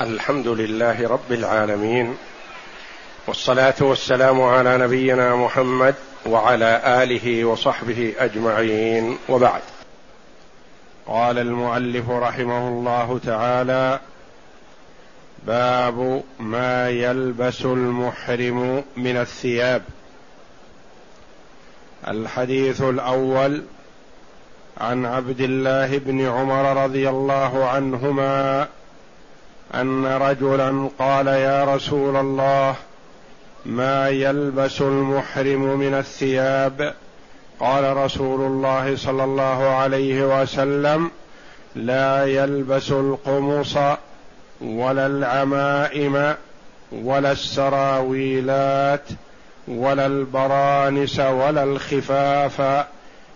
الحمد لله رب العالمين والصلاة والسلام على نبينا محمد وعلى آله وصحبه أجمعين وبعد. قال المؤلف رحمه الله تعالى باب ما يلبس المحرم من الثياب. الحديث الأول عن عبد الله بن عمر رضي الله عنهما أن رجلا قال يا رسول الله ما يلبس المحرم من الثياب؟ قال رسول الله صلى الله عليه وسلم لا يلبس القمص ولا العمائم ولا السراويلات ولا البرانس ولا الخفاف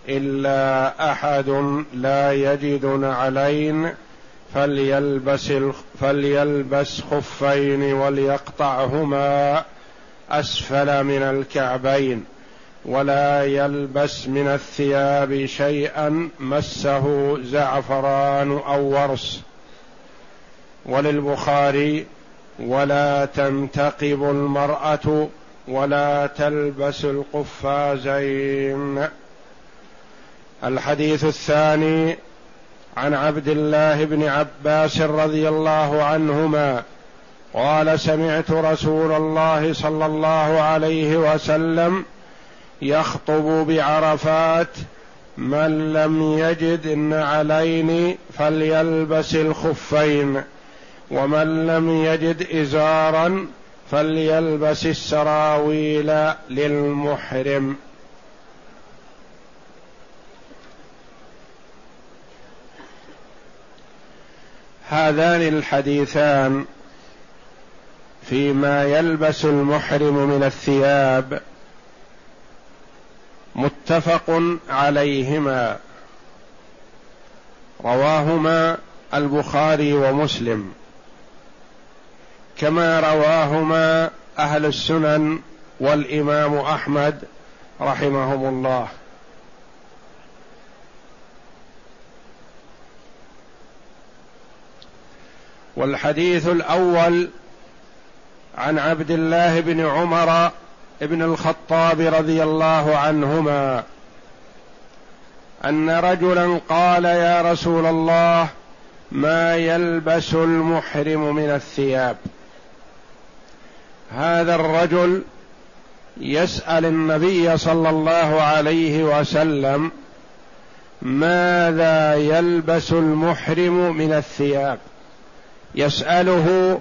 إلا أحد لا يجد نعلين فليلبس فليلبس خفين وليقطعهما أسفل من الكعبين ولا يلبس من الثياب شيئا مسه زعفران أو ورس. وللبخاري ولا تنتقب المرأة ولا تلبس القفازين. الحديث الثاني عن عبد الله بن عباس رضي الله عنهما قال سمعت رسول الله صلى الله عليه وسلم يخطب بعرفات من لم يجد النعلين فليلبس الخفين ومن لم يجد إزارا فليلبس السراويل للمحرم هذان الحديثان فيما يلبس المحرم من الثياب متفق عليهما. رواهما البخاري ومسلم. كما رواهما أهل السنن والإمام أحمد رحمهم الله. والحديث الأول عن عبد الله بن عمر بن الخطاب رضي الله عنهما أن رجلا قال يا رسول الله ما يلبس المحرم من الثياب. هذا الرجل يسأل النبي صلى الله عليه وسلم ماذا يلبس المحرم من الثياب. يسأله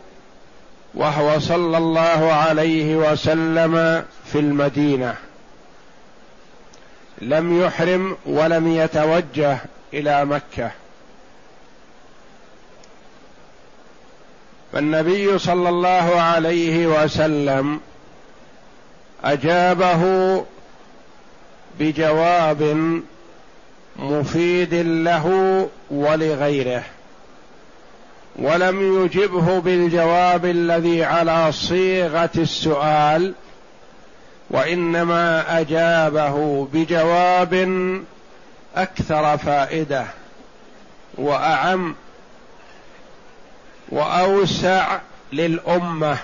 وهو صلى الله عليه وسلم في المدينة. لم يحرم ولم يتوجه إلى مكة. فالنبي صلى الله عليه وسلم أجابه بجواب مفيد له ولغيره. ولم يجبه بالجواب الذي على صيغة السؤال وإنما أجابه بجواب أكثر فائدة وأعم وأوسع للأمة.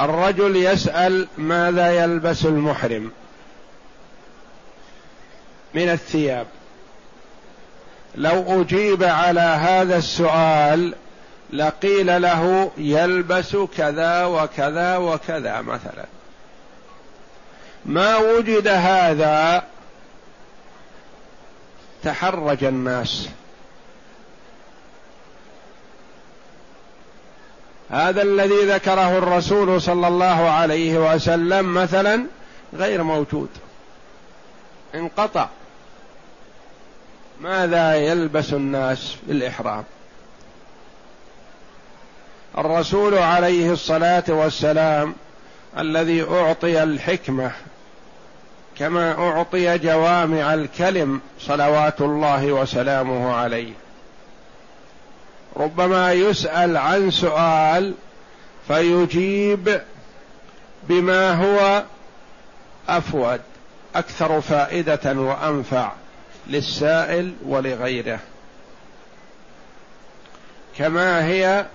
الرجل يسأل ماذا يلبس المحرم من الثياب. لو أجيب على هذا السؤال لقيل له يلبس كذا وكذا وكذا مثلا. ما وجد هذا تحرج الناس. هذا الذي ذكره الرسول صلى الله عليه وسلم مثلا غير موجود. انقطع. ماذا يلبس الناس في الإحرام؟ الرسول عليه الصلاة والسلام الذي أعطي الحكمة كما أعطي جوامع الكلم صلوات الله وسلامه عليه. ربما يسأل عن سؤال فيجيب بما هو أفود أكثر فائدة وأنفع. للسائل ولغيره. كما هي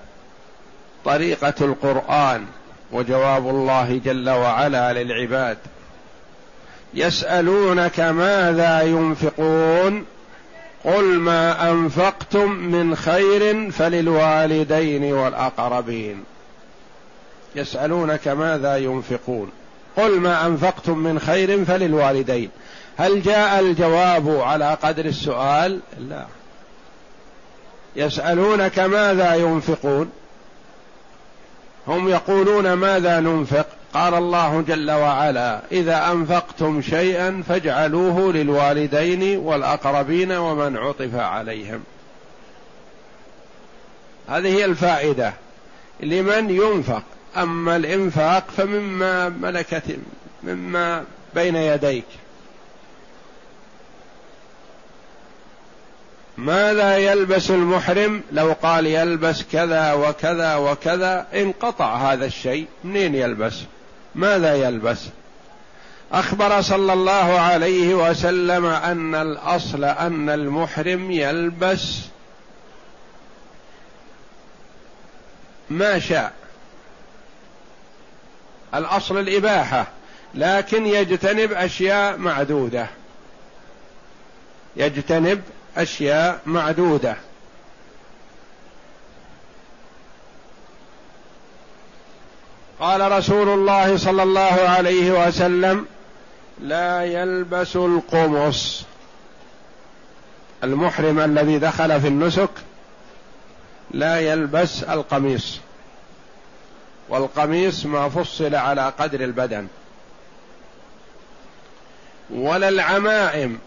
طريقة القرآن وجواب الله جل وعلا للعباد. يسألونك ماذا ينفقون؟ قل ما أنفقتم من خير فللوالدين والأقربين. يسألونك ماذا ينفقون؟ قل ما أنفقتم من خير فللوالدين. هل جاء الجواب على قدر السؤال؟ لا. يسألونك ماذا ينفقون؟ هم يقولون ماذا ننفق؟ قال الله جل وعلا إذا أنفقتم شيئا فاجعلوه للوالدين والأقربين ومن عطف عليهم. هذه هي الفائدة. لمن ينفق؟ أما الإنفاق فمما ملكت مما بين يديك. ماذا يلبس المحرم؟ لو قال يلبس كذا وكذا وكذا انقطع هذا الشيء. منين يلبس؟ ماذا يلبس؟ أخبر صلى الله عليه وسلم أن الأصل أن المحرم يلبس ما شاء. الأصل الإباحة لكن يجتنب أشياء معدودة. يجتنب أشياء معدودة. قال رسول الله صلى الله عليه وسلم لا يلبس القمص. المحرم الذي دخل في النسك لا يلبس القميص. والقميص ما فصل على قدر البدن. ولا العمائم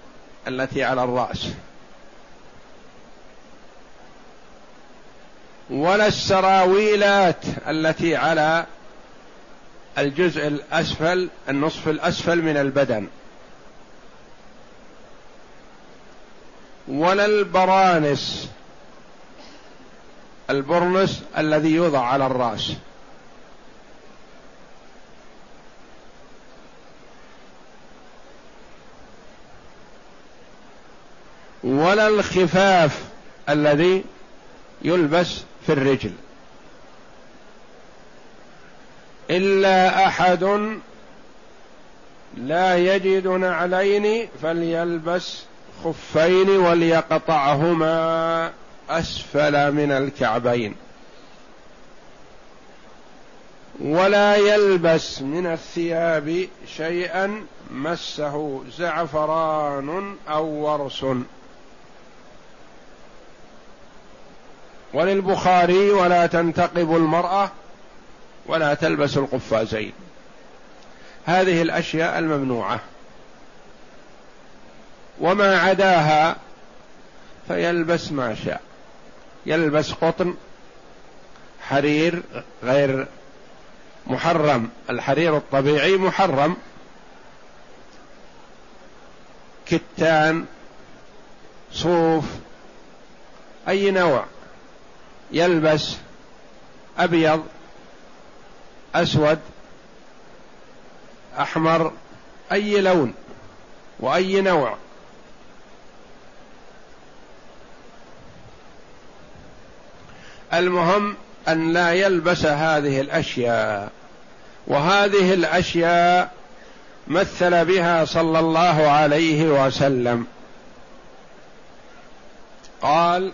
التي على الرأس. ولا السراويلات التي على الجزء الأسفل النصف الأسفل من البدن. ولا البرانس البرنس الذي يوضع على الرأس. ولا الخفاف الذي يلبس في الرجل. إلا أحد لا يجد نعلين فليلبس خفين وليقطعهما أسفل من الكعبين. ولا يلبس من الثياب شيئا مسه زعفران أو ورس. وللبخاري ولا تنتقب المرأة ولا تلبس القفازين. هذه الأشياء الممنوعة. وما عداها فيلبس ما شاء. يلبس قطن حرير غير محرم. الحرير الطبيعي محرم. كتان صوف أي نوع. يلبس أبيض أسود أحمر أي لون وأي نوع. المهم أن لا يلبس هذه الأشياء وهذه الأشياء مثل بها صلى الله عليه وسلم. قال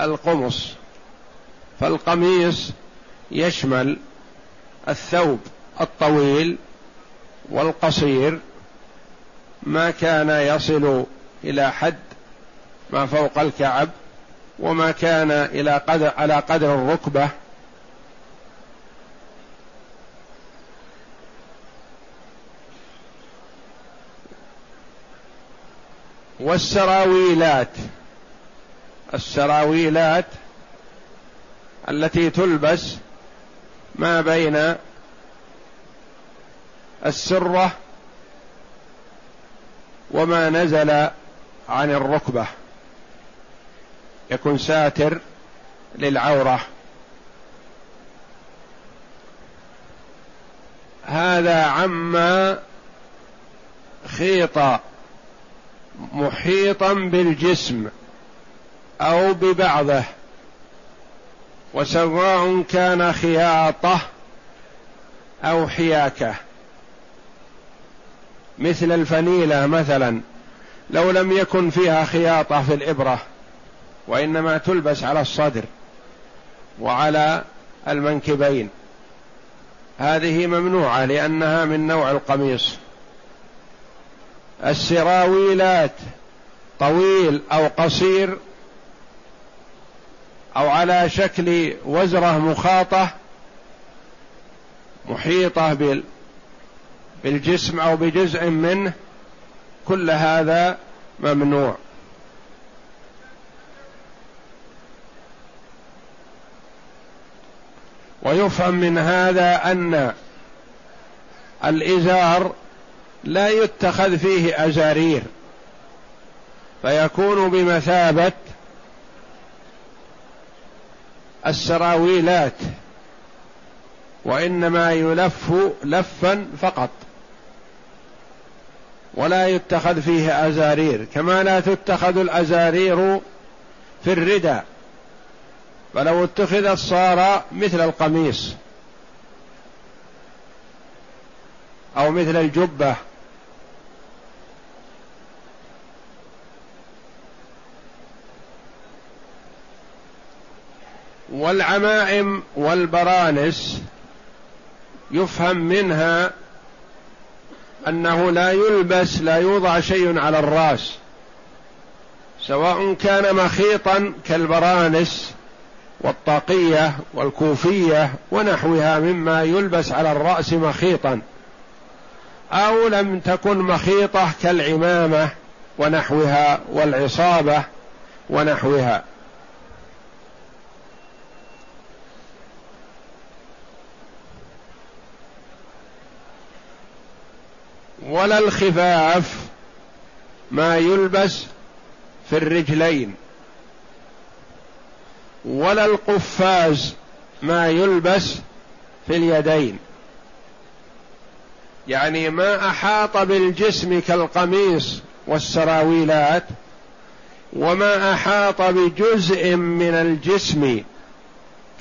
القمص فالقميص يشمل الثوب الطويل والقصير ما كان يصل إلى حد ما فوق الكعب وما كان إلى قدر على قدر الركبة. والسراويلات السراويلات التي تلبس ما بين السرة وما نزل عن الركبة. يكون ساتر للعورة. هذا عما خيط محيطا بالجسم. أو ببعضه. وسواء كان خياطة أو حياكة. مثل الفنيلة مثلا. لو لم يكن فيها خياطة في الإبرة وإنما تلبس على الصدر وعلى المنكبين. هذه ممنوعة لأنها من نوع القميص. السراويلات طويل أو قصير أو على شكل وزرة مخاطة محيطة بالجسم أو بجزء منه كل هذا ممنوع. ويفهم من هذا أن الإزار لا يتخذ فيه أزارير فيكون بمثابة السراويلات وإنما يلف لفا فقط ولا يتخذ فيه أزارير كما لا تتخذ الأزارير في الردى. فلو اتخذت صار مثل القميص أو مثل الجبة والعمائم والبرانس يفهم منها أنه لا يلبس لا يوضع شيء على الرأس سواء كان مخيطا كالبرانس والطاقية والكوفية ونحوها مما يلبس على الرأس مخيطا أو لم تكن مخيطة كالعمامة ونحوها والعصابة ونحوها. ولا الخفاف ما يلبس في الرجلين ولا القفاز ما يلبس في اليدين. يعني ما أحاط بالجسم كالقميص والسراويلات وما أحاط بجزء من الجسم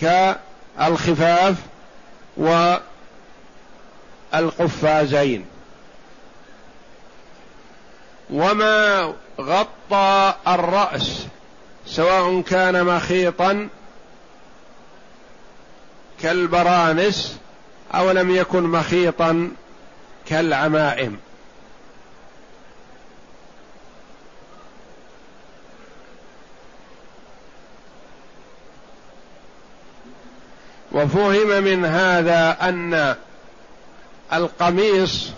كالخفاف والقفازين. وما غطى الرأس سواء كان مخيطا كالبرانس أو لم يكن مخيطا كالعمائم. وفهم من هذا أن القميص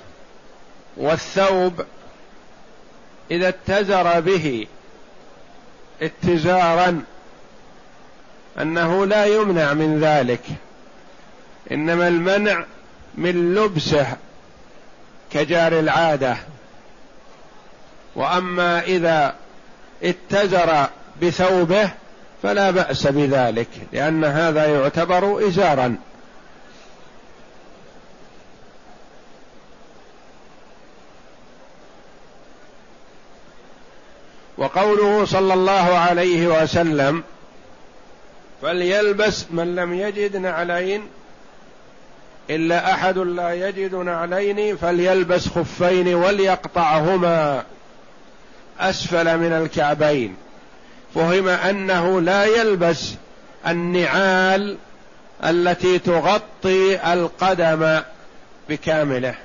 والثوب إذا اتزر به اتزارا أنه لا يمنع من ذلك إنما المنع من لبسه كجار العادة. وأما إذا اتزر بثوبه فلا بأس بذلك لأن هذا يعتبر إزارا. وقوله صلى الله عليه وسلم فليلبس من لم يجد نعلين إلا أحد لا يجد نعلين فليلبس خفين وليقطعهما أسفل من الكعبين. فهم أنه لا يلبس النعال التي تغطي القدم بكامله.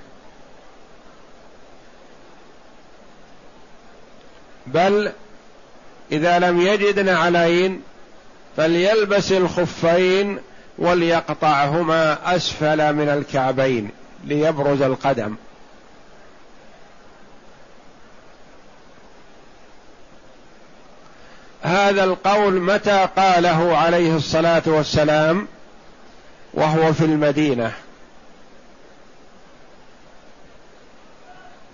بل إذا لم يجد نعلين فليلبس الخفين وليقطعهما أسفل من الكعبين ليبرز القدم. هذا القول متى قاله عليه الصلاة والسلام وهو في المدينة؟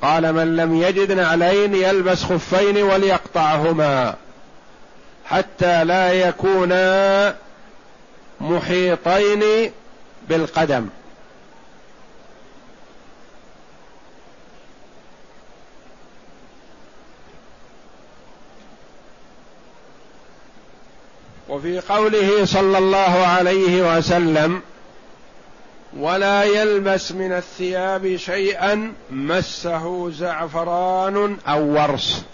قال من لم يجد نعلين يلبس خفين وليقطعهما حتى لا يكونا محيطين بالقدم. وفي قوله صلى الله عليه وسلم ولا يلبس من الثياب شيئا مسه زعفران أو ورس.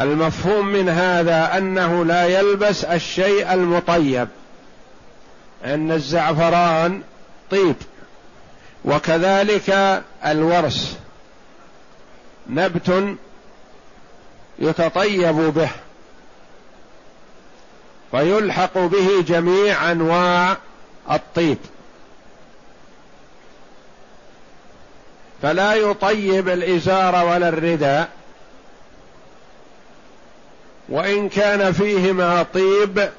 المفهوم من هذا أنه لا يلبس الشيء المطيب إن الزعفران طيب وكذلك الورس نبت يتطيب به فيلحق به جميع أنواع الطيب. فلا يطيب الإزار ولا الرداء وإن كان فيهما طيب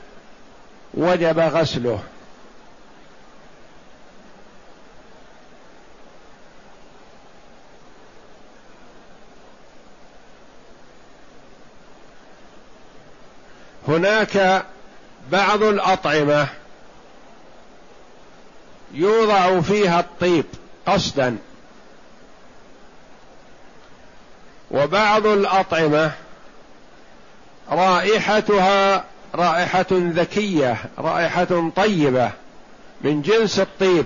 وجب غسله. هناك بعض الأطعمة يوضع فيها الطيب قصدا. وبعض الأطعمة رائحتها رائحة ذكية رائحة طيبة من جنس الطيب.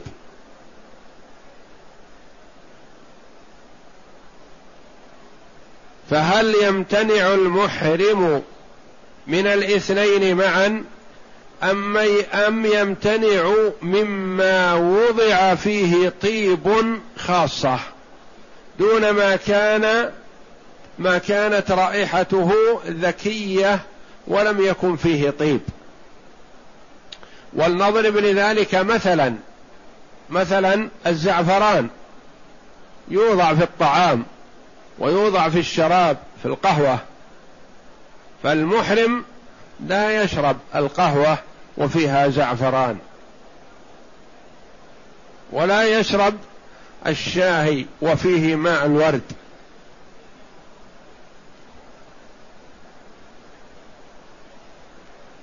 فهل يمتنع المحرم من الاثنين معا؟ أم, أم يمتنع مما وضع فيه طيب خاصة دون ما كان ما كانت رائحته ذكية ولم يكن فيه طيب. ولنضرب لذلك مثلا مثلا الزعفران. يوضع في الطعام ويوضع في الشراب في القهوة. فالمحرم لا يشرب القهوة وفيها زعفران. ولا يشرب الشاهي وفيه ماء الورد.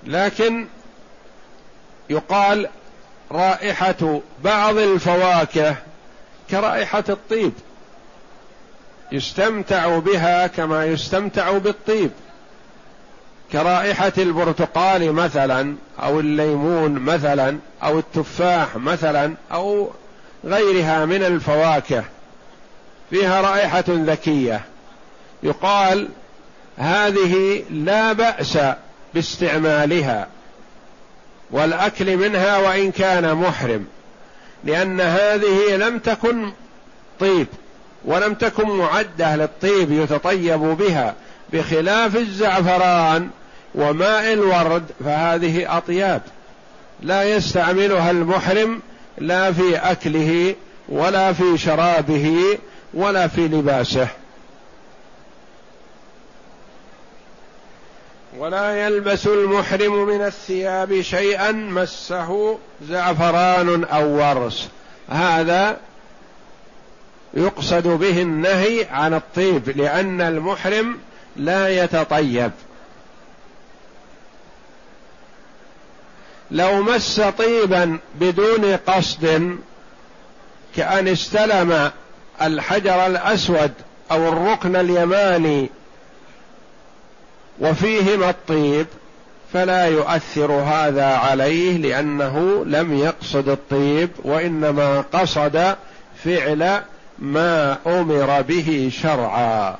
لكن يقال رائحة بعض الفواكه كرائحة الطيب. يستمتع بها كما يستمتع بالطيب. كرائحة البرتقال مثلا أو الليمون مثلا أو التفاح مثلا أو غيرها من الفواكه فيها رائحة ذكية. يقال هذه لا بأس باستعمالها والأكل منها وإن كان محرم لأن هذه لم تكن طيب ولم تكن معدة للطيب يتطيب بها. بخلاف الزعفران وماء الورد فهذه أطياب لا يستعملها المحرم لا في أكله ولا في شرابه ولا في لباسه. ولا يلبس المحرم من الثياب شيئا مسه زعفران أو ورس. هذا يقصد به النهي عن الطيب لأن المحرم لا يتطيب. لو مس طيبا بدون قصد كأن استلم الحجر الأسود أو الركن اليماني وفيهما الطيب فلا يؤثر هذا عليه لأنه لم يقصد الطيب وإنما قصد فعل ما أمر به شرعا.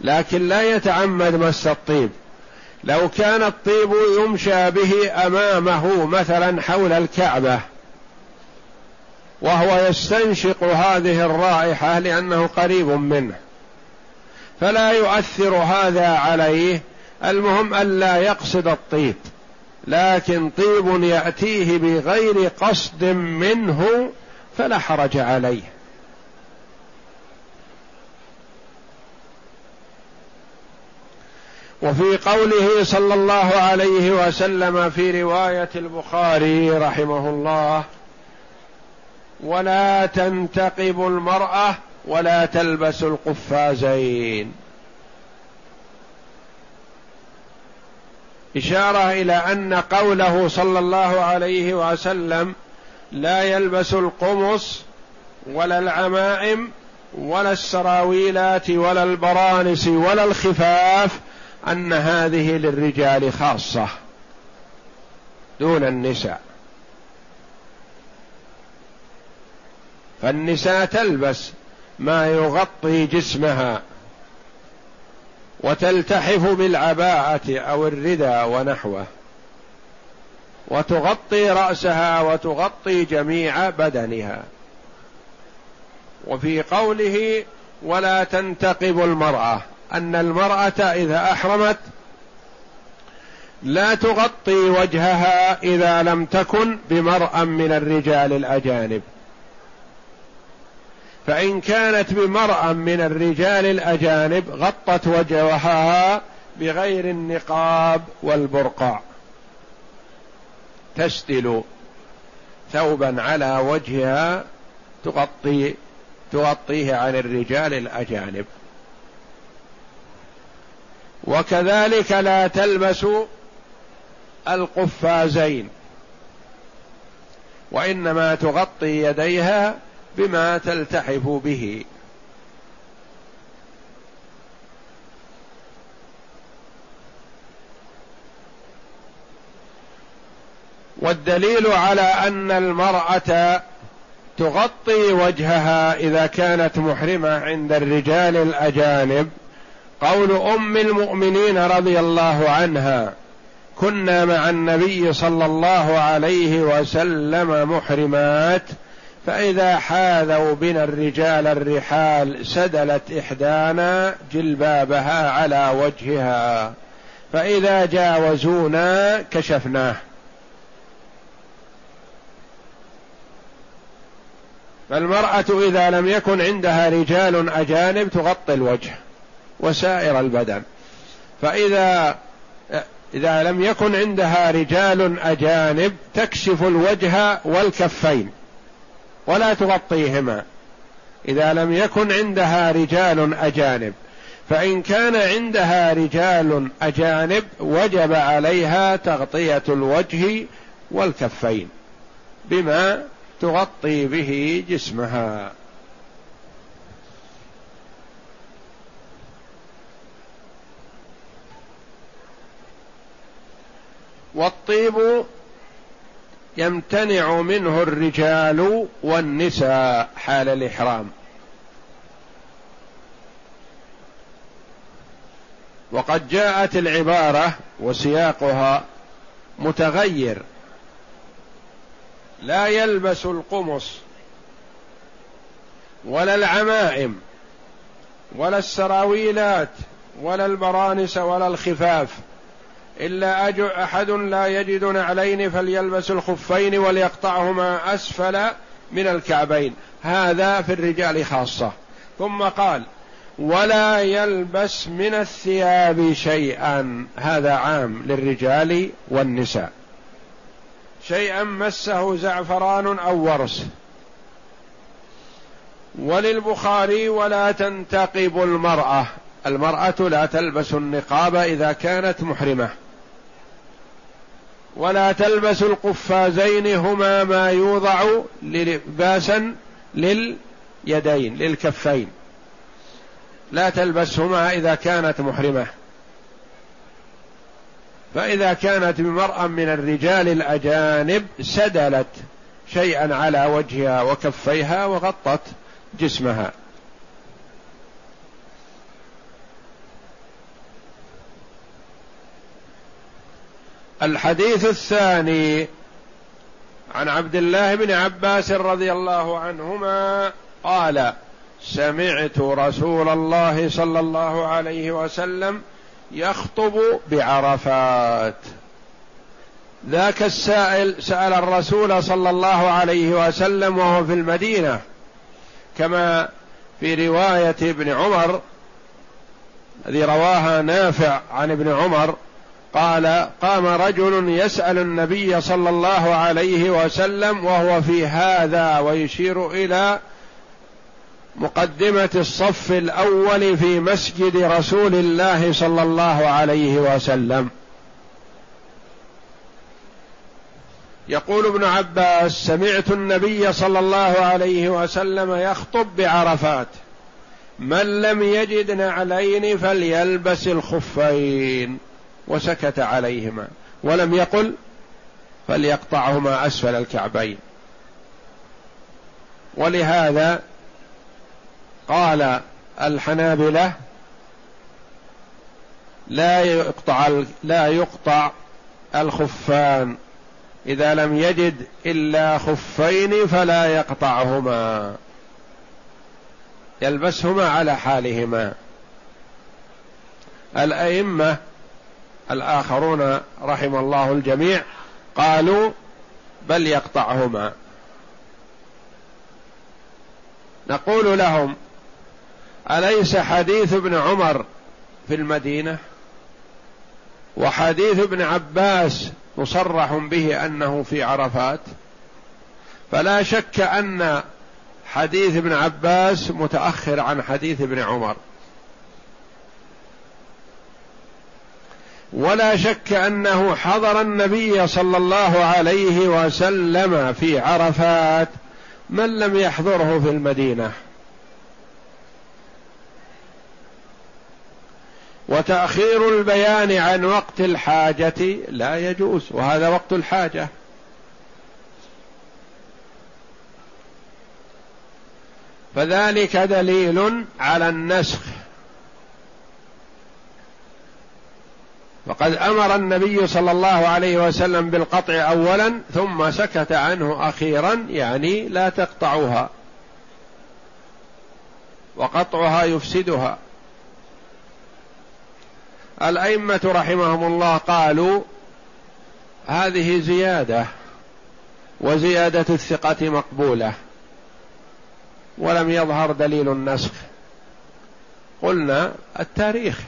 لكن لا يتعمد مس الطيب. لو كان الطيب يمشى به أمامه مثلا حول الكعبة وهو يستنشق هذه الرائحة لأنه قريب منه فلا يؤثر هذا عليه. المهم الا يقصد الطيب لكن طيب يأتيه بغير قصد منه فلا حرج عليه. وفي قوله صلى الله عليه وسلم في رواية البخاري رحمه الله ولا تنتقب المرأة ولا تلبس القفازين. إشارة إلى أن قوله صلى الله عليه وسلم لا يلبس القمص ولا العمائم ولا السراويلات ولا البرانس ولا الخفاف أن هذه للرجال خاصة دون النساء. فالنساء تلبس ما يغطي جسمها وتلتحف بالعباءة أو الردى ونحوه وتغطي رأسها وتغطي جميع بدنها. وفي قوله ولا تنتقب المرأة. أن المرأة إذا أحرمت لا تغطي وجهها إذا لم تكن بمرأ من الرجال الأجانب. فإن كانت بمرأ من الرجال الأجانب غطت وجهها بغير النقاب والبرقع. تسدل ثوبا على وجهها تغطي تغطيه عن الرجال الأجانب. وكذلك لا تلبس القفازين وإنما تغطي يديها بما تلتحف به. والدليل على أن المرأة تغطي وجهها إذا كانت محرمة عند الرجال الأجانب قول أم المؤمنين رضي الله عنها كنا مع النبي صلى الله عليه وسلم محرمات فإذا حاذوا بنا الرجال الرحال سدلت إحدانا جلبابها على وجهها فإذا جاوزونا كشفناه. فالمرأة إذا لم يكن عندها رجال أجانب تغطي الوجه. وسائر البدن. فإذا إذا لم يكن عندها رجال أجانب تكشف الوجه والكفين ولا تغطيهما. إذا لم يكن عندها رجال أجانب فإن كان عندها رجال أجانب وجب عليها تغطية الوجه والكفين بما تغطي به جسمها. والطيب يمتنع منه الرجال والنساء حال الإحرام. وقد جاءت العبارة وسياقها متغير. لا يلبس القمص ولا العمائم ولا السراويلات ولا البرانس ولا الخفاف. إلا أجو أحد لا يجد نعلين فليلبس الخفين وليقطعهما أسفل من الكعبين. هذا في الرجال خاصة. ثم قال ولا يلبس من الثياب شيئا. هذا عام للرجال والنساء. شيئا مسه زعفران أو ورس. وللبخاري ولا تنتقب المرأة. المرأة لا تلبس النقاب إذا كانت محرمة. ولا تلبس القفازين هما ما يوضع لباسا لليدين للكفين. لا تلبسهما إذا كانت محرمة. فإذا كانت بمرأة من الرجال الأجانب سدلت شيئا على وجهها وكفيها وغطت جسمها. الحديث الثاني عن عبد الله بن عباس رضي الله عنهما قال سمعت رسول الله صلى الله عليه وسلم يخطب بعرفات. ذاك السائل سأل الرسول صلى الله عليه وسلم وهو في المدينة كما في رواية ابن عمر الذي رواها نافع عن ابن عمر قال قام رجل يسأل النبي صلى الله عليه وسلم وهو في هذا ويشير إلى مقدمة الصف الأول في مسجد رسول الله صلى الله عليه وسلم. يقول ابن عباس سمعت النبي صلى الله عليه وسلم يخطب بعرفات من لم يجد نعلين فليلبس الخفين. وسكت عليهما ولم يقل فليقطعهما أسفل الكعبين. ولهذا قال الحنابلة لا يقطع لا يقطع الخفان. إذا لم يجد إلا خفين فلا يقطعهما. يلبسهما على حالهما. الأئمة الآخرون رحم الله الجميع قالوا بل يقطعهما. نقول لهم أليس حديث ابن عمر في المدينة؟ وحديث ابن عباس مصرح به أنه في عرفات. فلا شك أن حديث ابن عباس متأخر عن حديث ابن عمر. ولا شك أنه حضر النبي صلى الله عليه وسلم في عرفات من لم يحضره في المدينة. وتأخير البيان عن وقت الحاجة لا يجوز وهذا وقت الحاجة. فذلك دليل على النسخ. وقد أمر النبي صلى الله عليه وسلم بالقطع اولا ثم سكت عنه أخيرا يعني لا تقطعوها وقطعها يفسدها. الأئمة رحمهم الله قالوا هذه زيادة وزيادة الثقة مقبولة ولم يظهر دليل النسخ. قلنا التاريخ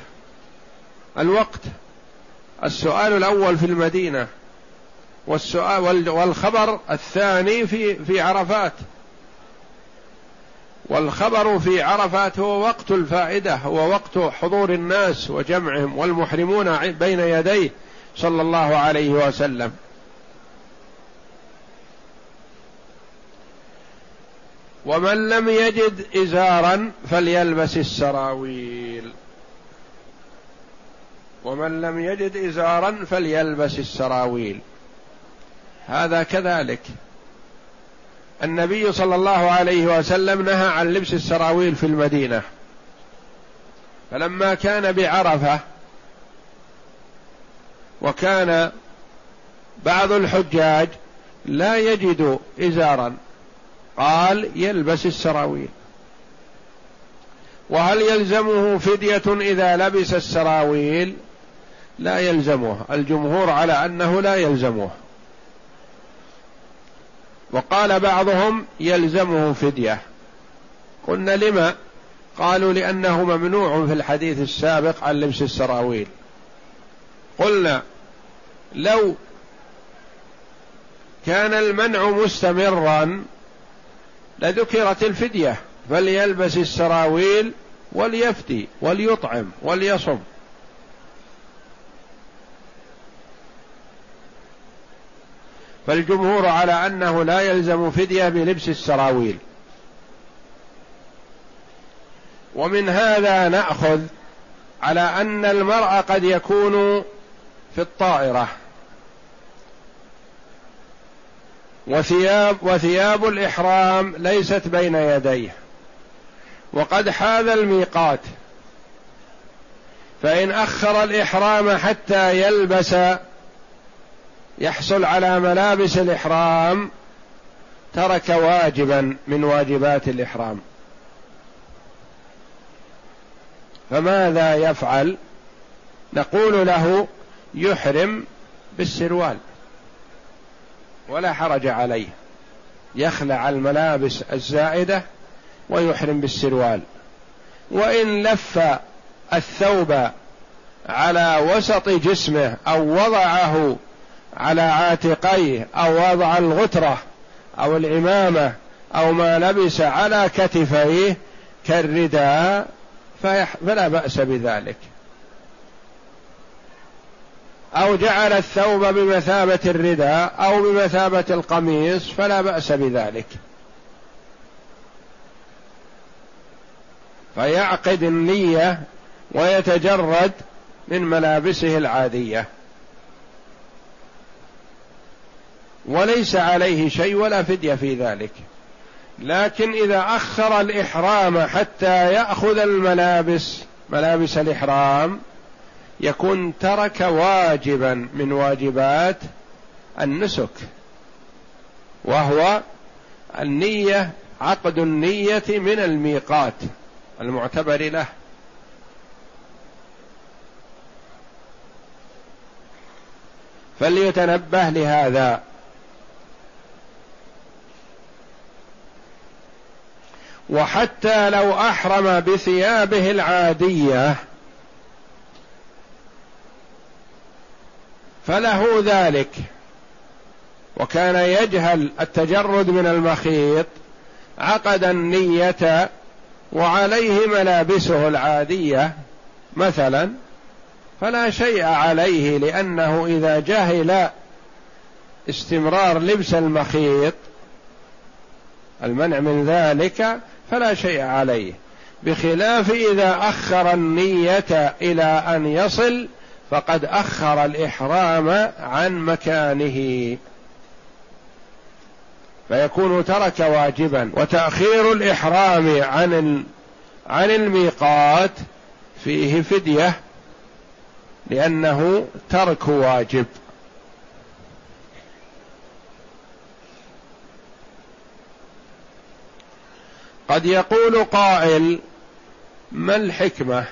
الوقت. السؤال الأول في المدينة والسؤال والخبر الثاني في في عرفات. والخبر في عرفات هو وقت الفائدة هو وقت حضور الناس وجمعهم والمحرمون بين يديه صلى الله عليه وسلم. ومن لم يجد إزارا فليلبس السراويل. ومن لم يجد إزارا فليلبس السراويل. هذا كذلك. النبي صلى الله عليه وسلم نهى عن لبس السراويل في المدينة. فلما كان بعرفة وكان بعض الحجاج لا يجد إزارا قال يلبس السراويل. وهل يلزمه فدية إذا لبس السراويل؟ لا يلزمه. الجمهور على أنه لا يلزمه. وقال بعضهم يلزمه فدية. قلنا لما؟ قالوا لأنه ممنوع في الحديث السابق عن لبس السراويل. قلنا لو كان المنع مستمرا لذكرت الفدية. فليلبس السراويل وليفتي وليطعم وليصم. فالجمهور على أنه لا يلزم فدية بلبس السراويل. ومن هذا نأخذ على أن المرء قد يكون في الطائرة. وثياب وثياب الإحرام ليست بين يديه. وقد حاذ الميقات. فإن أخر الإحرام حتى يلبس يحصل على ملابس الإحرام ترك واجبا من واجبات الإحرام. فماذا يفعل؟ نقول له يحرم بالسروال ولا حرج عليه. يخلع الملابس الزائدة ويحرم بالسروال. وإن لف الثوب على وسط جسمه أو وضعه على عاتقيه أو وضع الغترة أو العمامه أو ما لبس على كتفيه كالرداء فلا بأس بذلك. أو جعل الثوب بمثابة الرداء أو بمثابة القميص فلا بأس بذلك. فيعقد النية ويتجرد من ملابسه العادية. وليس عليه شيء ولا فدية في ذلك. لكن إذا أخر الإحرام حتى يأخذ الملابس ملابس الإحرام يكون ترك واجبا من واجبات النسك وهو النية عقد النية من الميقات المعتبر له. فليتنبه لهذا. وحتى لو أحرم بثيابه العادية فله ذلك. وكان يجهل التجرد من المخيط عقد النيه وعليه ملابسه العادية مثلا فلا شيء عليه لأنه إذا جهل استمرار لبس المخيط المنع من ذلك فلا شيء عليه بخلاف إذا أخر النية إلى أن يصل فقد أخر الإحرام عن مكانه. فيكون ترك واجبا. وتأخير الإحرام عن عن الميقات فيه فدية لأنه ترك واجب. قد يقول قائل ما الحكمة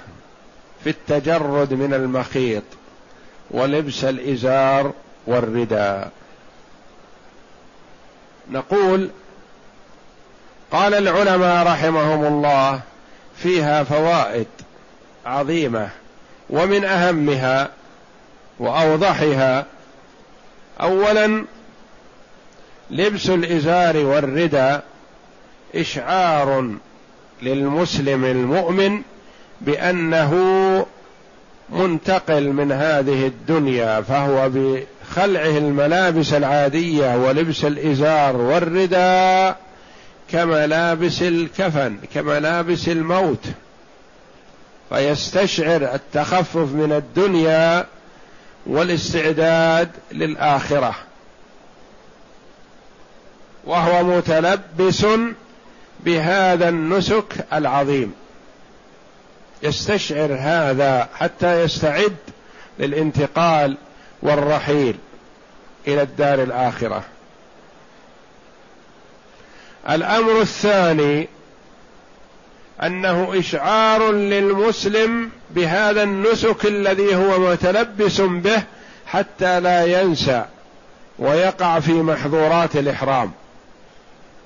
في التجرد من المخيط ولبس الإزار والرداء؟ نقول قال العلماء رحمهم الله فيها فوائد عظيمة ومن أهمها وأوضحها اولا لبس الإزار والرداء إشعار للمسلم المؤمن بأنه منتقل من هذه الدنيا فهو بخلعه الملابس العادية ولبس الإزار والرداء كملابس الكفن كملابس الموت. فيستشعر التخفف من الدنيا والاستعداد للآخرة. وهو متلبس بهذا النسك العظيم. يستشعر هذا حتى يستعد للانتقال والرحيل إلى الدار الآخرة. الأمر الثاني أنه إشعار للمسلم بهذا النسك الذي هو متلبس به حتى لا ينسى ويقع في محظورات الإحرام.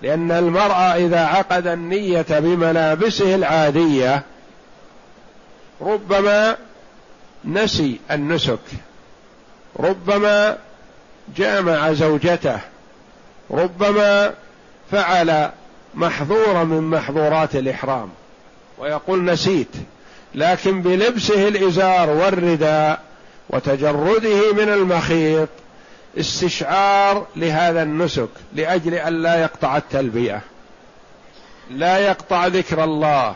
لأن المرء إذا عقد النية بملابسه العادية ربما نسي النسك ربما جامع زوجته ربما فعل محظورا من محظورات الإحرام ويقول نسيت لكن بلبسه الإزار والرداء وتجرده من المخيط استشعار لهذا النسك لأجل أن لا يقطع التلبية. لا يقطع ذكر الله.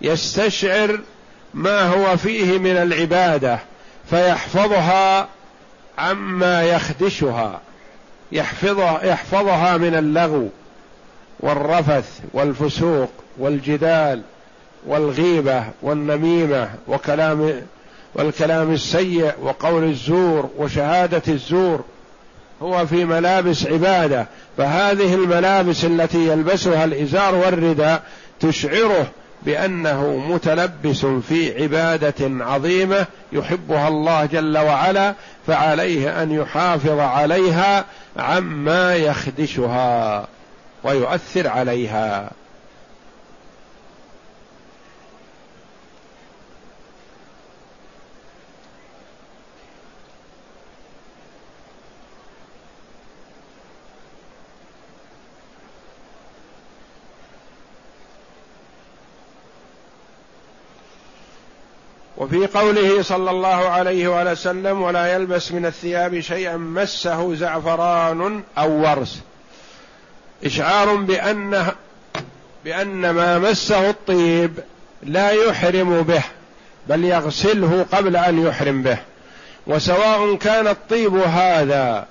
يستشعر ما هو فيه من العبادة فيحفظها عما يخدشها. يحفظها يحفظها من اللغو والرفث والفسوق والجدال والغيبة والنميمة وكلام والكلام السيء وقول الزور وشهادة الزور هو في ملابس عبادة فهذه الملابس التي يلبسها الإزار والرداء تشعره بأنه متلبس في عبادة عظيمة يحبها الله جل وعلا فعليه أن يحافظ عليها عما يخدشها ويؤثر عليها. وفي قوله صلى الله عليه وسلم ولا يلبس من الثياب شيئا مسه زعفران أو ورس. إشعار بأن بأن ما مسه الطيب لا يحرم به بل يغسله قبل أن يحرم به. وسواء كان الطيب هذا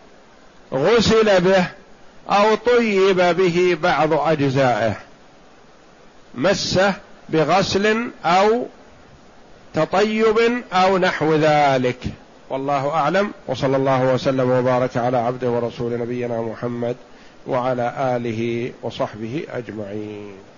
غسل به أو طيب به بعض أجزائه. مسه بغسل أو تطيب أو نحو ذلك. والله أعلم. وصلى الله وسلم وبارك على عبده ورسول نبينا محمد وعلى آله وصحبه أجمعين.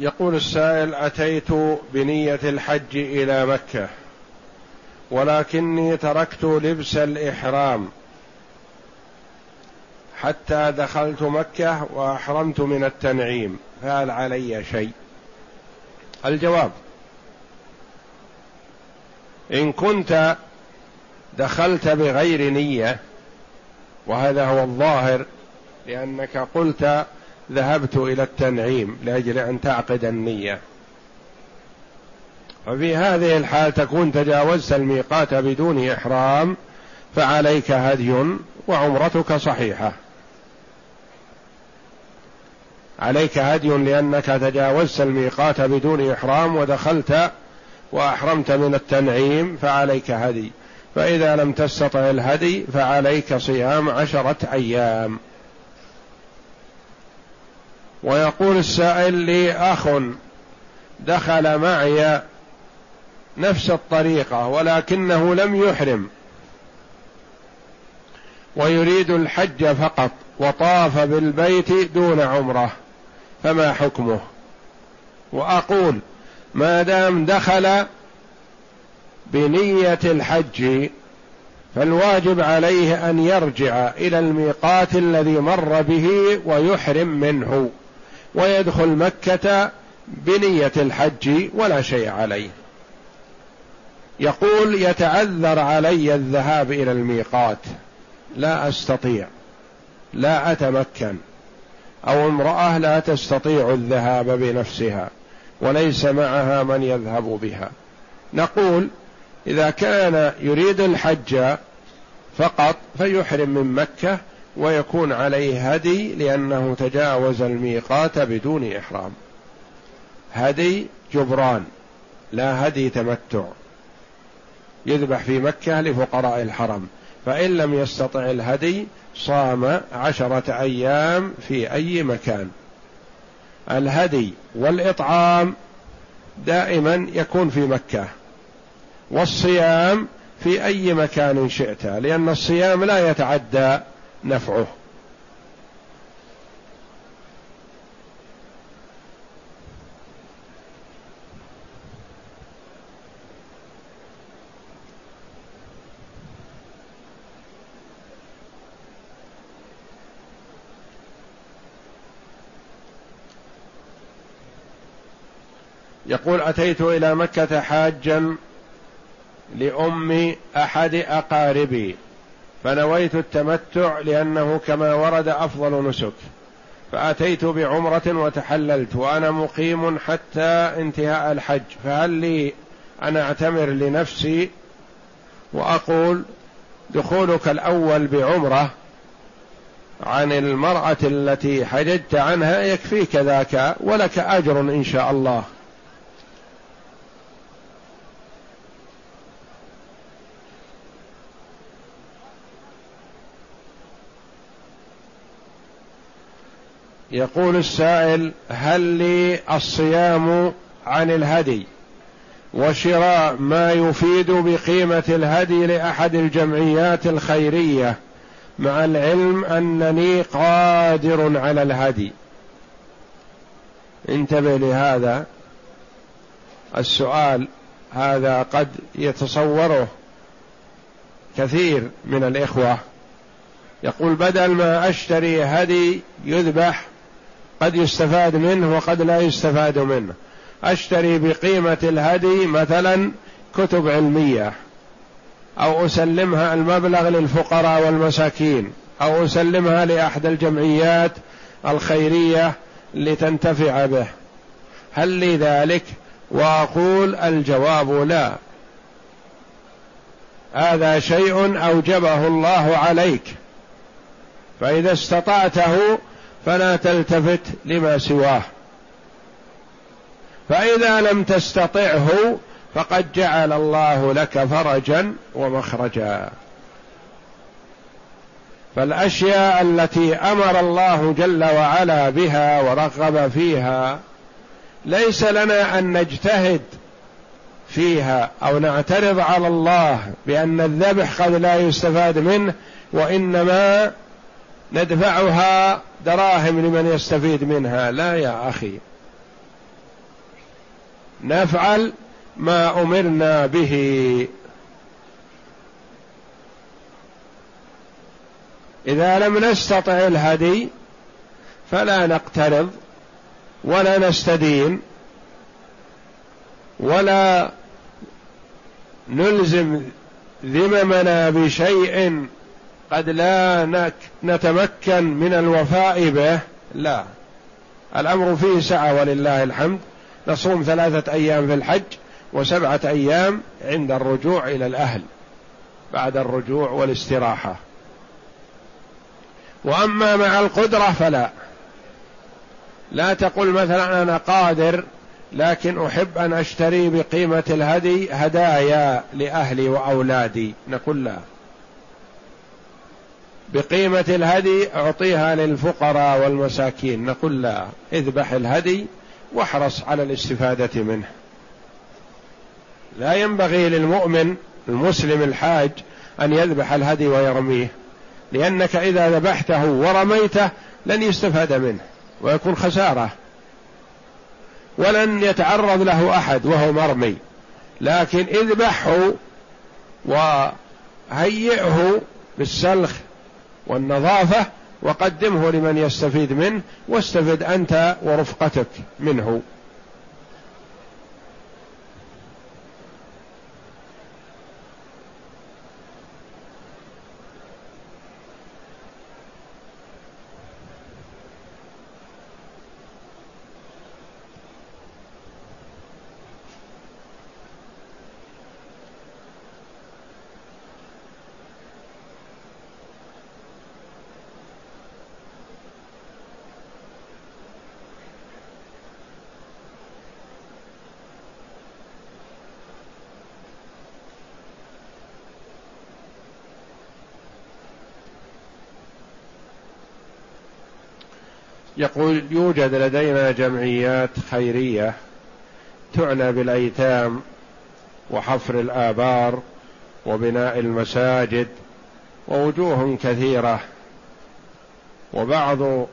يقول السائل أتيت بنية الحج إلى مكة ولكني تركت لبس الإحرام حتى دخلت مكة وأحرمت من التنعيم. فهل علي شيء؟ الجواب إن كنت دخلت بغير نية وهذا هو الظاهر لأنك قلت ذهبت إلى التنعيم لأجل أن تعقد النية. ففي هذه الحال تكون تجاوزت الميقات بدون إحرام فعليك هدي وعمرتك صحيحة. عليك هدي لأنك تجاوزت الميقات بدون إحرام ودخلت وأحرمت من التنعيم فعليك هدي. فإذا لم تستطع الهدي فعليك صيام عشرة أيام. ويقول السائل لي أخ دخل معي نفس الطريقة ولكنه لم يحرم. ويريد الحج فقط وطاف بالبيت دون عمرة فما حكمه؟ وأقول ما دام دخل بنية الحج فالواجب عليه أن يرجع إلى الميقات الذي مر به ويحرم منه. ويدخل مكة بنية الحج ولا شيء عليه. يقول يتعذر علي الذهاب إلى الميقات. لا أستطيع. لا أتمكن. أو امرأة لا تستطيع الذهاب بنفسها وليس معها من يذهب بها. نقول إذا كان يريد الحج فقط فيحرم من مكة ويكون عليه هدي لأنه تجاوز الميقات بدون إحرام. هدي جبران لا هدي تمتع. يذبح في مكة لفقراء الحرم. فإن لم يستطع الهدي صام عشرة أيام في أي مكان. الهدي والإطعام دائما يكون في مكة. والصيام في أي مكان شئت لأن الصيام لا يتعدى نفعه. يقول أتيت إلى مكة حاجا لأم أحد أقاربي. فنويت التمتع لأنه كما ورد أفضل نسك. فأتيت بعمرة وتحللت وأنا مقيم حتى انتهاء الحج. فهل لي أن أعتمر لنفسي وأقول دخولك الأول بعمرة عن المرأة التي حججت عنها يكفيك ذاك ولك أجر إن شاء الله. يقول السائل هل لي الصيام عن الهدي وشراء ما يفيد بقيمة الهدي لأحد الجمعيات الخيرية مع العلم أنني قادر على الهدي. انتبه لهذا. السؤال هذا قد يتصوره كثير من الإخوة. يقول بدل ما أشتري هدي يذبح قد يستفاد منه وقد لا يستفاد منه. أشتري بقيمة الهدي مثلا كتب علمية أو أسلمها المبلغ للفقراء والمساكين أو أسلمها لأحد الجمعيات الخيرية لتنتفع به. هل لي ذلك؟ وأقول الجواب لا. هذا شيء أوجبه الله عليك. فإذا استطعته فلا تلتفت لما سواه. فإذا لم تستطعه فقد جعل الله لك فرجا ومخرجا. فالأشياء التي أمر الله جل وعلا بها ورغب فيها ليس لنا أن نجتهد فيها أو نعترض على الله بأن الذبح قد لا يستفاد منه وإنما ندفعها دراهم لمن يستفيد منها. لا يا أخي. نفعل ما أمرنا به. إذا لم نستطع الهدي فلا نقترض ولا نستدين ولا نلزم ذممنا بشيء قد لا نتمكن من الوفاء به. لا. الأمر فيه سعة ولله الحمد. نصوم ثلاثة أيام في الحج وسبعة أيام عند الرجوع إلى الأهل بعد الرجوع والاستراحة. وأما مع القدرة فلا. لا تقل مثلا أنا قادر لكن أحب أن أشتري بقيمة الهدي هدايا لأهلي وأولادي. نقول لا. بقيمة الهدي أعطيها للفقراء والمساكين. نقول لا اذبح الهدي واحرص على الاستفادة منه. لا ينبغي للمؤمن المسلم الحاج أن يذبح الهدي ويرميه لأنك إذا ذبحته ورميته لن يستفاد منه ويكون خسارة. ولن يتعرض له أحد وهو مرمي. لكن اذبحه وهيئه بالسلخ والنظافة وقدمه لمن يستفيد منه واستفد أنت ورفقتك منه. يقول يوجد لدينا جمعيات خيرية تعنى بالأيتام وحفر الآبار وبناء المساجد ووجوه كثيرة. وبعض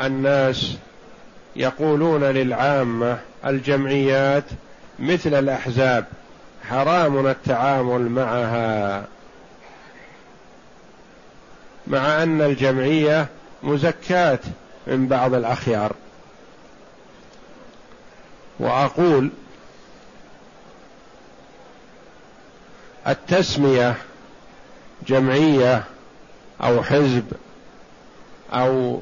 الناس يقولون للعامة الجمعيات مثل الأحزاب حرام التعامل معها. مع أن الجمعية مزكاة من بعض الأخيار. وأقول التسمية جمعية أو حزب أو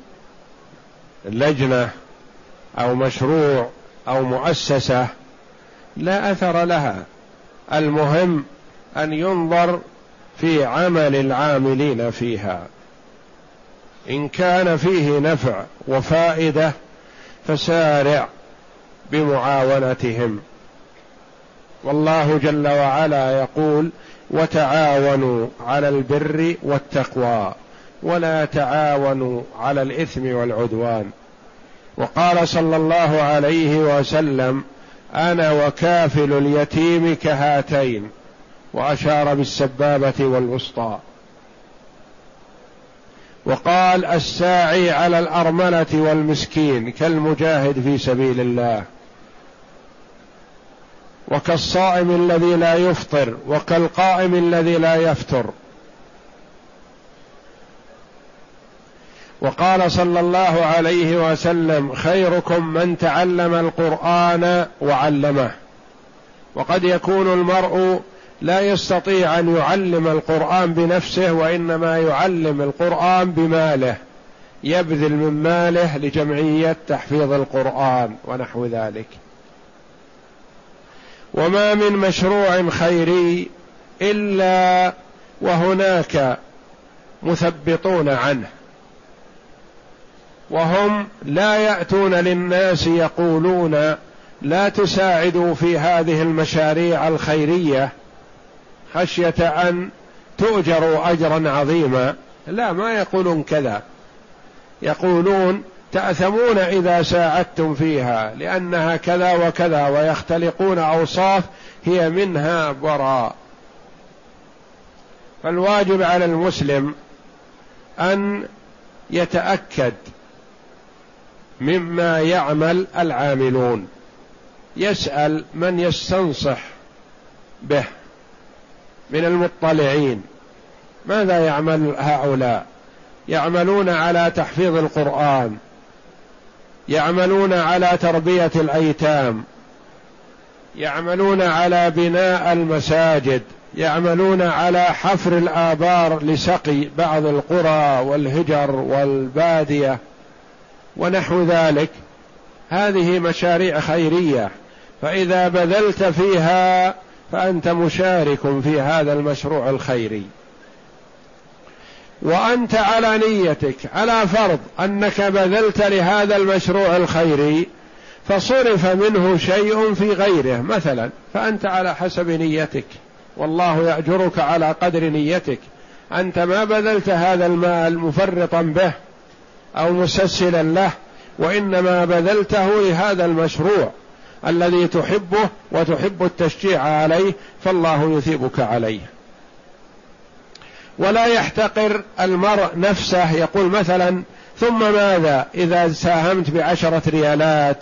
لجنة أو مشروع أو مؤسسة لا أثر لها. المهم أن ينظر في عمل العاملين فيها. إن كان فيه نفع وفائدة فسارع بمعاونتهم. والله جل وعلا يقول وتعاونوا على البر والتقوى ولا تعاونوا على الإثم والعدوان. وقال صلى الله عليه وسلم أنا وكافل اليتيم كهاتين وأشار بالسبابة والوسطى. وقال الساعي على الأرملة والمسكين كالمجاهد في سبيل الله. وكالصائم الذي لا يفطر وكالقائم الذي لا يفتر وقال صلى الله عليه وسلم خيركم من تعلم القرآن وعلمه. وقد يكون المرء لا يستطيع أن يعلم القرآن بنفسه وإنما يعلم القرآن بماله. يبذل من ماله لجمعية تحفيظ القرآن ونحو ذلك. وما من مشروع خيري إلا وهناك مثبطون عنه. وهم لا يأتون للناس يقولون لا تساعدوا في هذه المشاريع الخيرية خشية أن تؤجروا اجرا عظيما. لا ما يقولون كذا. يقولون تأثمون إذا ساعدتم فيها لأنها كذا وكذا ويختلقون أوصاف هي منها براء فالواجب على المسلم أن يتأكد مما يعمل العاملون. يسأل من يستنصح به. من المطلعين. ماذا يعمل هؤلاء؟ يعملون على تحفيظ القرآن. يعملون على تربية الأيتام. يعملون على بناء المساجد. يعملون على حفر الآبار لسقي بعض القرى والهجر والبادية ونحو ذلك. هذه مشاريع خيرية. فإذا بذلت فيها فأنت مشارك في هذا المشروع الخيري. وأنت على نيتك على فرض أنك بذلت لهذا المشروع الخيري فصرف منه شيء في غيره. مثلا فأنت على حسب نيتك. والله يأجرك على قدر نيتك. أنت ما بذلت هذا المال مفرطا به أو مسسلا له وإنما بذلته لهذا المشروع. الذي تحبه وتحب التشجيع عليه فالله يثيبك عليه. ولا يحتقر المرء نفسه. يقول مثلا ثم ماذا إذا ساهمت بعشرة ريالات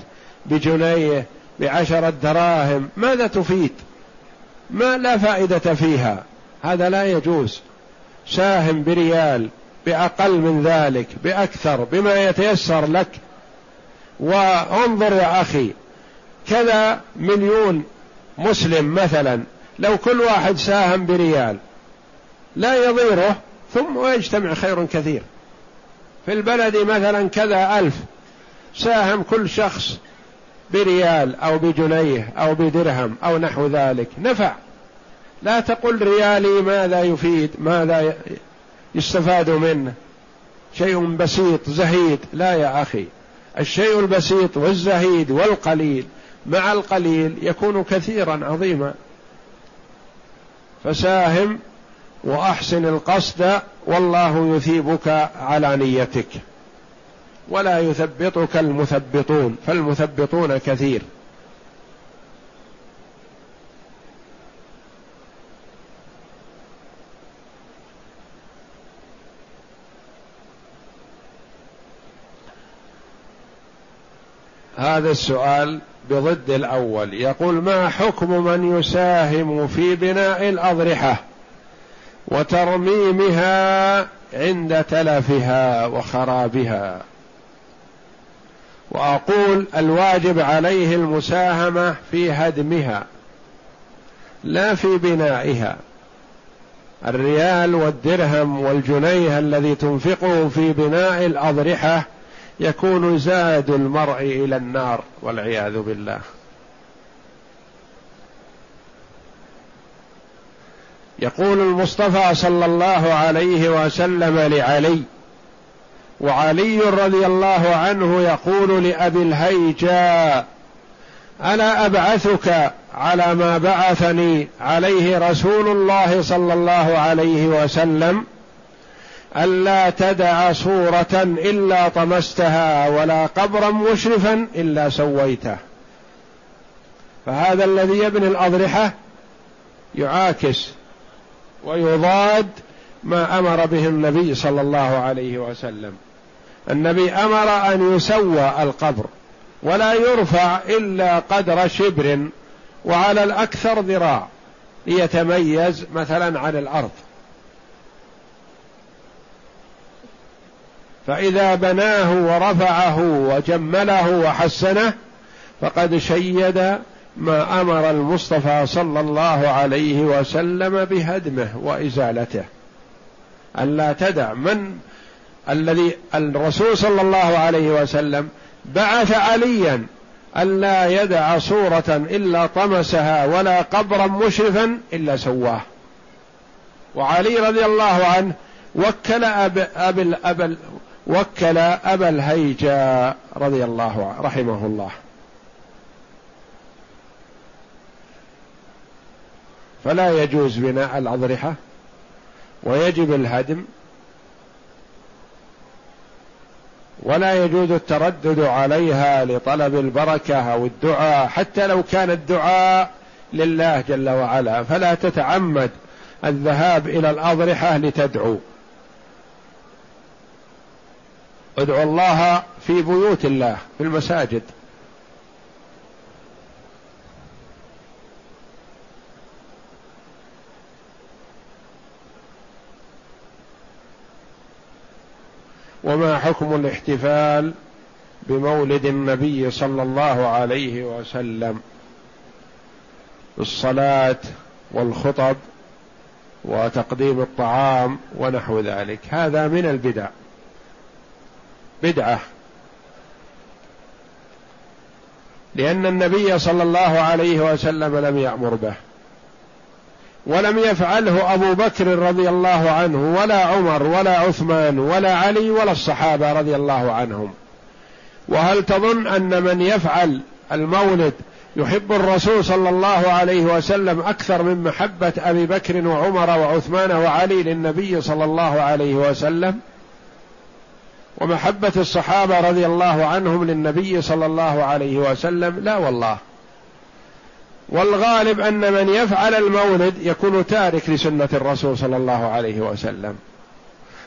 بجنيه بعشرة دراهم ماذا تفيد؟ ما لا فائدة فيها. هذا لا يجوز. ساهم بريال بأقل من ذلك بأكثر بما يتيسر لك. وانظر يا أخي كذا مليون مسلم مثلا لو كل واحد ساهم بريال لا يضيره ثم يجتمع خير كثير. في البلد مثلا كذا ألف ساهم كل شخص بريال أو بجنيه أو بدرهم أو نحو ذلك. نفع. لا تقل ريالي ماذا يفيد ماذا يستفاد منه. شيء بسيط زهيد. لا يا أخي. الشيء البسيط والزهيد والقليل. مع القليل يكون كثيرا عظيما. فساهم وأحسن القصد والله يثيبك على نيتك. ولا يثبطك المثبطون فالمثبطون كثير. هذا السؤال بضد الأول. يقول ما حكم من يساهم في بناء الأضرحة وترميمها عند تلفها وخرابها؟ وأقول الواجب عليه المساهمة في هدمها لا في بنائها. الريال والدرهم والجنيه الذي تنفقه في بناء الأضرحة يكون زاد المرء إلى النار والعياذ بالله. يقول المصطفى صلى الله عليه وسلم لعلي وعلي رضي الله عنه يقول لأبي الهيجاء الا أبعثك على ما بعثني عليه رسول الله صلى الله عليه وسلم ألا تدع صورة إلا طمستها ولا قبرا مشرفا إلا سويته. فهذا الذي يبني الأضرحة يعاكس ويضاد ما أمر به النبي صلى الله عليه وسلم. النبي أمر أن يسوى القبر ولا يرفع إلا قدر شبر وعلى الأكثر ذراع ليتميز مثلا عن الأرض. فإذا بناه ورفعه وجمله وحسنه فقد شيد ما أمر المصطفى صلى الله عليه وسلم بهدمه وإزالته. ألا تدع من الذي الرسول صلى الله عليه وسلم بعث عليا ألا يدع صورة إلا طمسها ولا قبرا مشرفا إلا سواه. وعلي رضي الله عنه وكل أب أب أب وكل أبا الهيجاء رضي الله عنه رحمه الله. فلا يجوز بناء الأضرحة ويجب الهدم ولا يجوز التردد عليها لطلب البركة أو الدعاء حتى لو كان الدعاء لله جل وعلا. فلا تتعمد الذهاب إلى الأضرحة لتدعو. ادعو الله في بيوت الله في المساجد. وما حكم الاحتفال بمولد النبي صلى الله عليه وسلم؟ الصلاة والخطب وتقديم الطعام ونحو ذلك. هذا من البدع. بدعة. لأن النبي صلى الله عليه وسلم لم يأمر به. ولم يفعله أبو بكر رضي الله عنه ولا عمر ولا عثمان ولا علي ولا الصحابة رضي الله عنهم. وهل تظن أن من يفعل المولد يحب الرسول صلى الله عليه وسلم أكثر من محبة أبي بكر وعمر وعثمان وعلي للنبي صلى الله عليه وسلم؟ ومحبة الصحابة رضي الله عنهم للنبي صلى الله عليه وسلم لا والله. والغالب أن من يفعل المولد يكون تارك لسنة الرسول صلى الله عليه وسلم.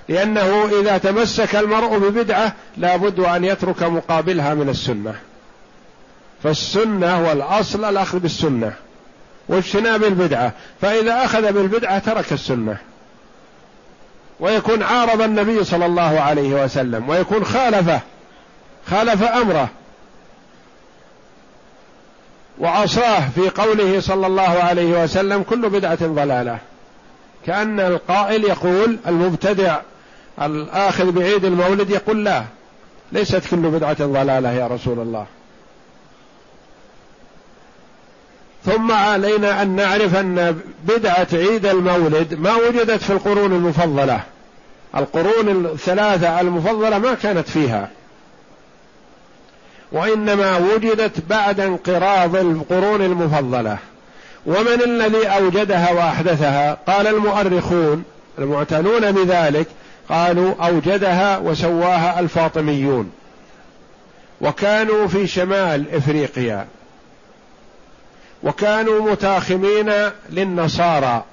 لأنه إذا تمسك المرء ببدعة لا بد أن يترك مقابلها من السنة. فالسنة والاصل الأخذ بالسنة. واجتناب البدعه فإذا أخذ بالبدعة ترك السنة. ويكون عارض النبي صلى الله عليه وسلم ويكون خالفه خالف أمره. وعصاه في قوله صلى الله عليه وسلم كل بدعة ضلالة. كأن القائل يقول المبتدع الآخذ بعيد المولد يقول لا ليست كل بدعة ضلالة يا رسول الله. ثم علينا أن نعرف أن بدعة عيد المولد ما وجدت في القرون المفضلة. القرون الثلاثة المفضلة ما كانت فيها. وإنما وجدت بعد انقراض القرون المفضلة. ومن الذي أوجدها وأحدثها؟ قال المؤرخون المعتنون بذلك قالوا أوجدها وسواها الفاطميون. وكانوا في شمال إفريقيا. وكانوا متاخمين للنصارى.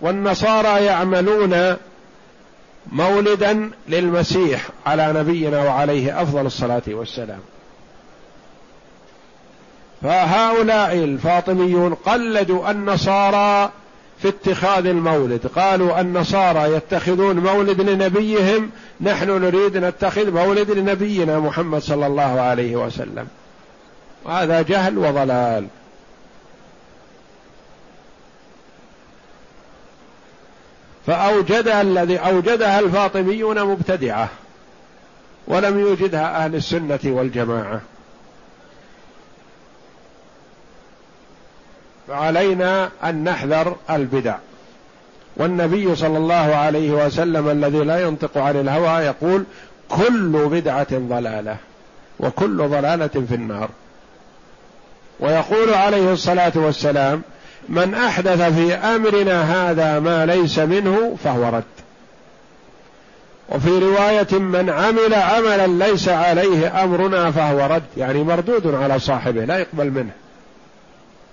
والنصارى يعملون مولدا للمسيح على نبينا وعليه أفضل الصلاة والسلام. فهؤلاء الفاطميون قلدوا النصارى في اتخاذ المولد. قالوا النصارى يتخذون مولد لنبيهم نحن نريد نتخذ مولد لنبينا محمد صلى الله عليه وسلم. هذا جهل وضلال. فأوجدها الذي أوجدها الفاطميون مبتدعة ولم يوجدها أهل السنة والجماعة. فعلينا أن نحذر البدع. والنبي صلى الله عليه وسلم الذي لا ينطق عن الهوى يقول كل بدعة ضلالة وكل ضلالة في النار. ويقول عليه الصلاة والسلام من أحدث في أمرنا هذا ما ليس منه فهو رد. وفي رواية من عمل عملا ليس عليه أمرنا فهو رد يعني مردود على صاحبه لا يقبل منه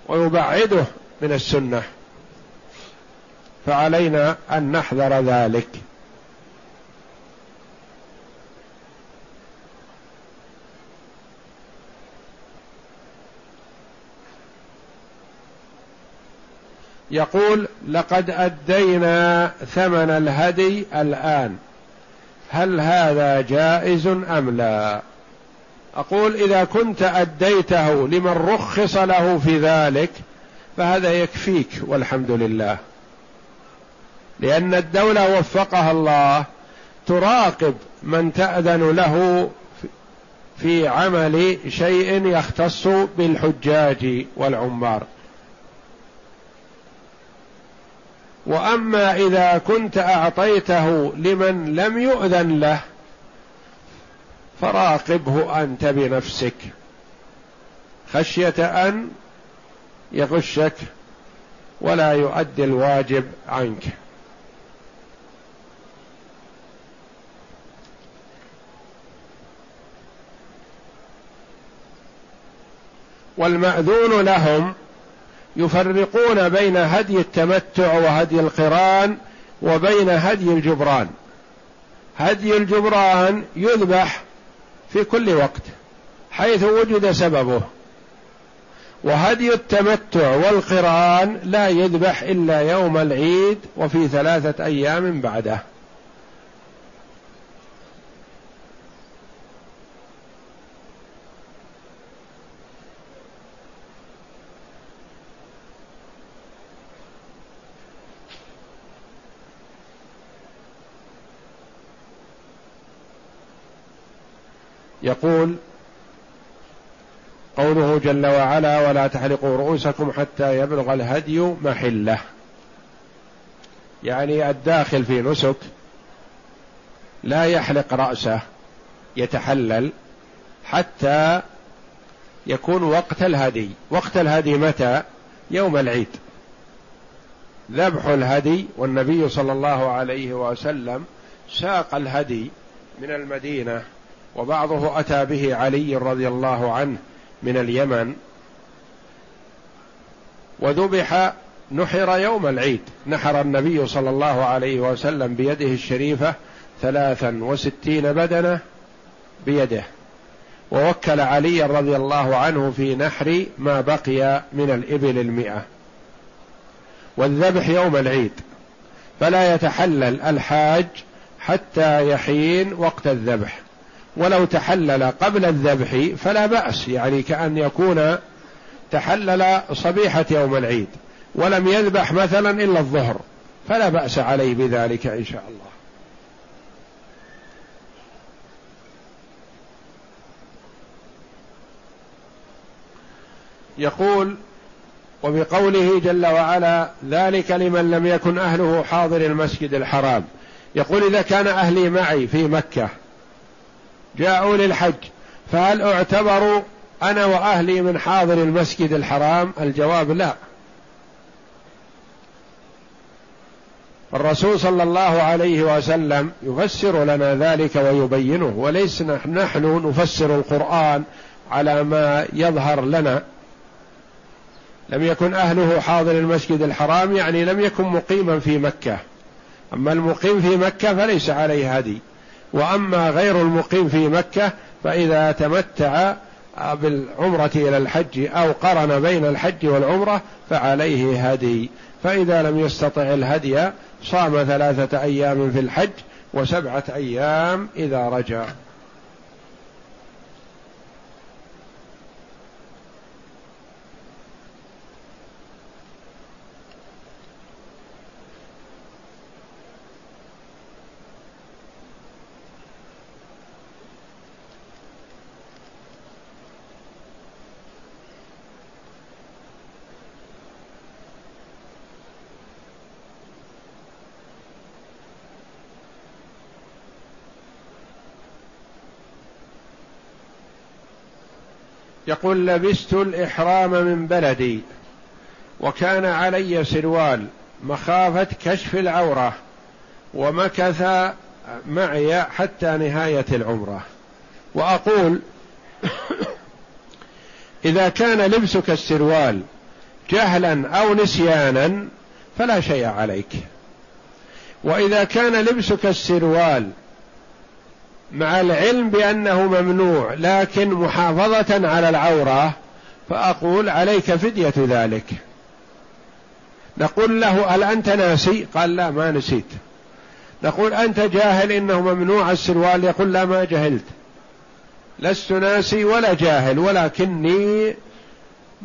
ويبعده من السنة. فعلينا أن نحذر ذلك. يقول لقد أدينا ثمن الهدي الآن. هل هذا جائز أم لا؟ أقول إذا كنت أديته لمن رخص له في ذلك فهذا يكفيك والحمد لله. لأن الدولة وفقها الله تراقب من تأذن له في عمل شيء يختص بالحجاج والعمار. وأما إذا كنت أعطيته لمن لم يؤذن له فراقبه أنت بنفسك. خشية أن يغشك ولا يؤدي الواجب عنك. والمأذون لهم يفرقون بين هدي التمتع وهدي القران وبين هدي الجبران. هدي الجبران يذبح في كل وقت حيث وجد سببه. وهدي التمتع والقران لا يذبح إلا يوم العيد وفي ثلاثة أيام بعده. يقول قوله جل وعلا ولا تحلقوا رؤوسكم حتى يبلغ الهدي محلة. يعني الداخل في نسك لا يحلق رأسه يتحلل حتى يكون وقت الهدي. وقت الهدي متى؟ يوم العيد. ذبح الهدي والنبي صلى الله عليه وسلم ساق الهدي من المدينة وبعضه أتى به علي رضي الله عنه من اليمن. وذبح نحر يوم العيد. نحر النبي صلى الله عليه وسلم بيده الشريفة ثلاثا وستين بدنة بيده. ووكل علي رضي الله عنه في نحر ما بقي من الإبل المئة. والذبح يوم العيد. فلا يتحلل الحاج حتى يحين وقت الذبح. ولو تحلل قبل الذبح فلا بأس يعني كأن يكون تحلل صبيحة يوم العيد ولم يذبح مثلا إلا الظهر فلا بأس عليه بذلك إن شاء الله. يقول وبقوله جل وعلا ذلك لمن لم يكن أهله حاضر المسجد الحرام. يقول إذا كان أهلي معي في مكة جاءوا للحج فهل اعتبروا أنا وأهلي من حاضر المسجد الحرام؟ الجواب لا. الرسول صلى الله عليه وسلم يفسر لنا ذلك ويبينه وليس نحن نفسر القرآن على ما يظهر لنا. لم يكن أهله حاضر المسجد الحرام يعني لم يكن مقيما في مكة. أما المقيم في مكة فليس عليه هدي. وأما غير المقيم في مكة فإذا تمتع بالعمرة إلى الحج أو قرن بين الحج والعمرة فعليه هدي. فإذا لم يستطع الهدي صام ثلاثة أيام في الحج وسبعة أيام إذا رجع. يقول لبست الإحرام من بلدي وكان علي سروال مخافة كشف العورة ومكث معي حتى نهاية العمرة. وأقول إذا كان لبسك السروال جهلا أو نسيانا فلا شيء عليك. وإذا كان لبسك السروال مع العلم بأنه ممنوع لكن محافظة على العورة فأقول عليك فدية ذلك. نقول له هل أنت ناسي؟ قال لا ما نسيت. نقول أنت جاهل إنه ممنوع السروال. يقول لا ما جهلت. لست ناسي ولا جاهل ولكني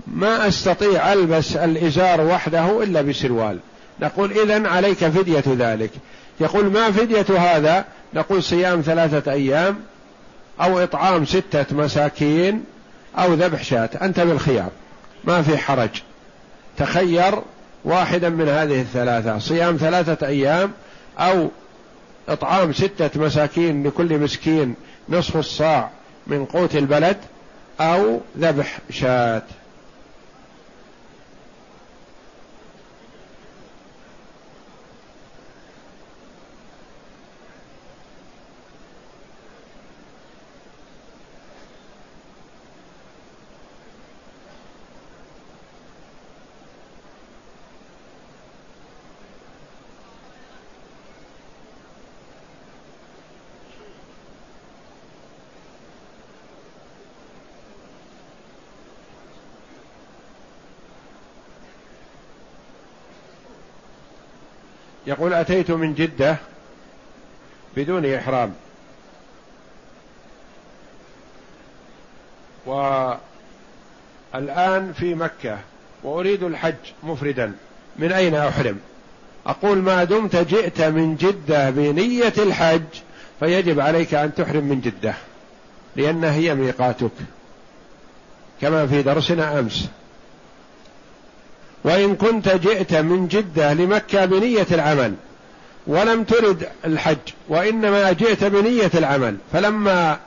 ما أستطيع ألبس الإزار وحده إلا بسروال. نقول اذا عليك فدية ذلك. يقول ما فدية هذا؟ نقول صيام ثلاثة أيام أو إطعام ستة مساكين أو ذبح شاة. أنت بالخيار. ما في حرج. تخير واحدا من هذه الثلاثة. صيام ثلاثة أيام أو إطعام ستة مساكين لكل مسكين نصف الصاع من قوت البلد أو ذبح شاة. يقول أتيت من جدة بدون إحرام. والآن في مكة وأريد الحج مفردا. من أين أحرم؟ أقول ما دمت جئت من جدة بنية الحج فيجب عليك أن تحرم من جدة لأنها هي ميقاتك. كما في درسنا أمس. وإن كنت جئت من جدة لمكة بنية العمل ولم ترد الحج وإنما جئت بنية العمل. فلما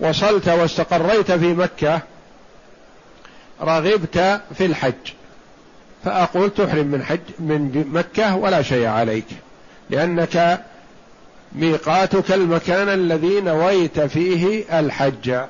وصلت واستقريت في مكة رغبت في الحج. فأقول تحرم من حج من مكة ولا شيء عليك لأنك ميقاتك المكان الذي نويت فيه الحج.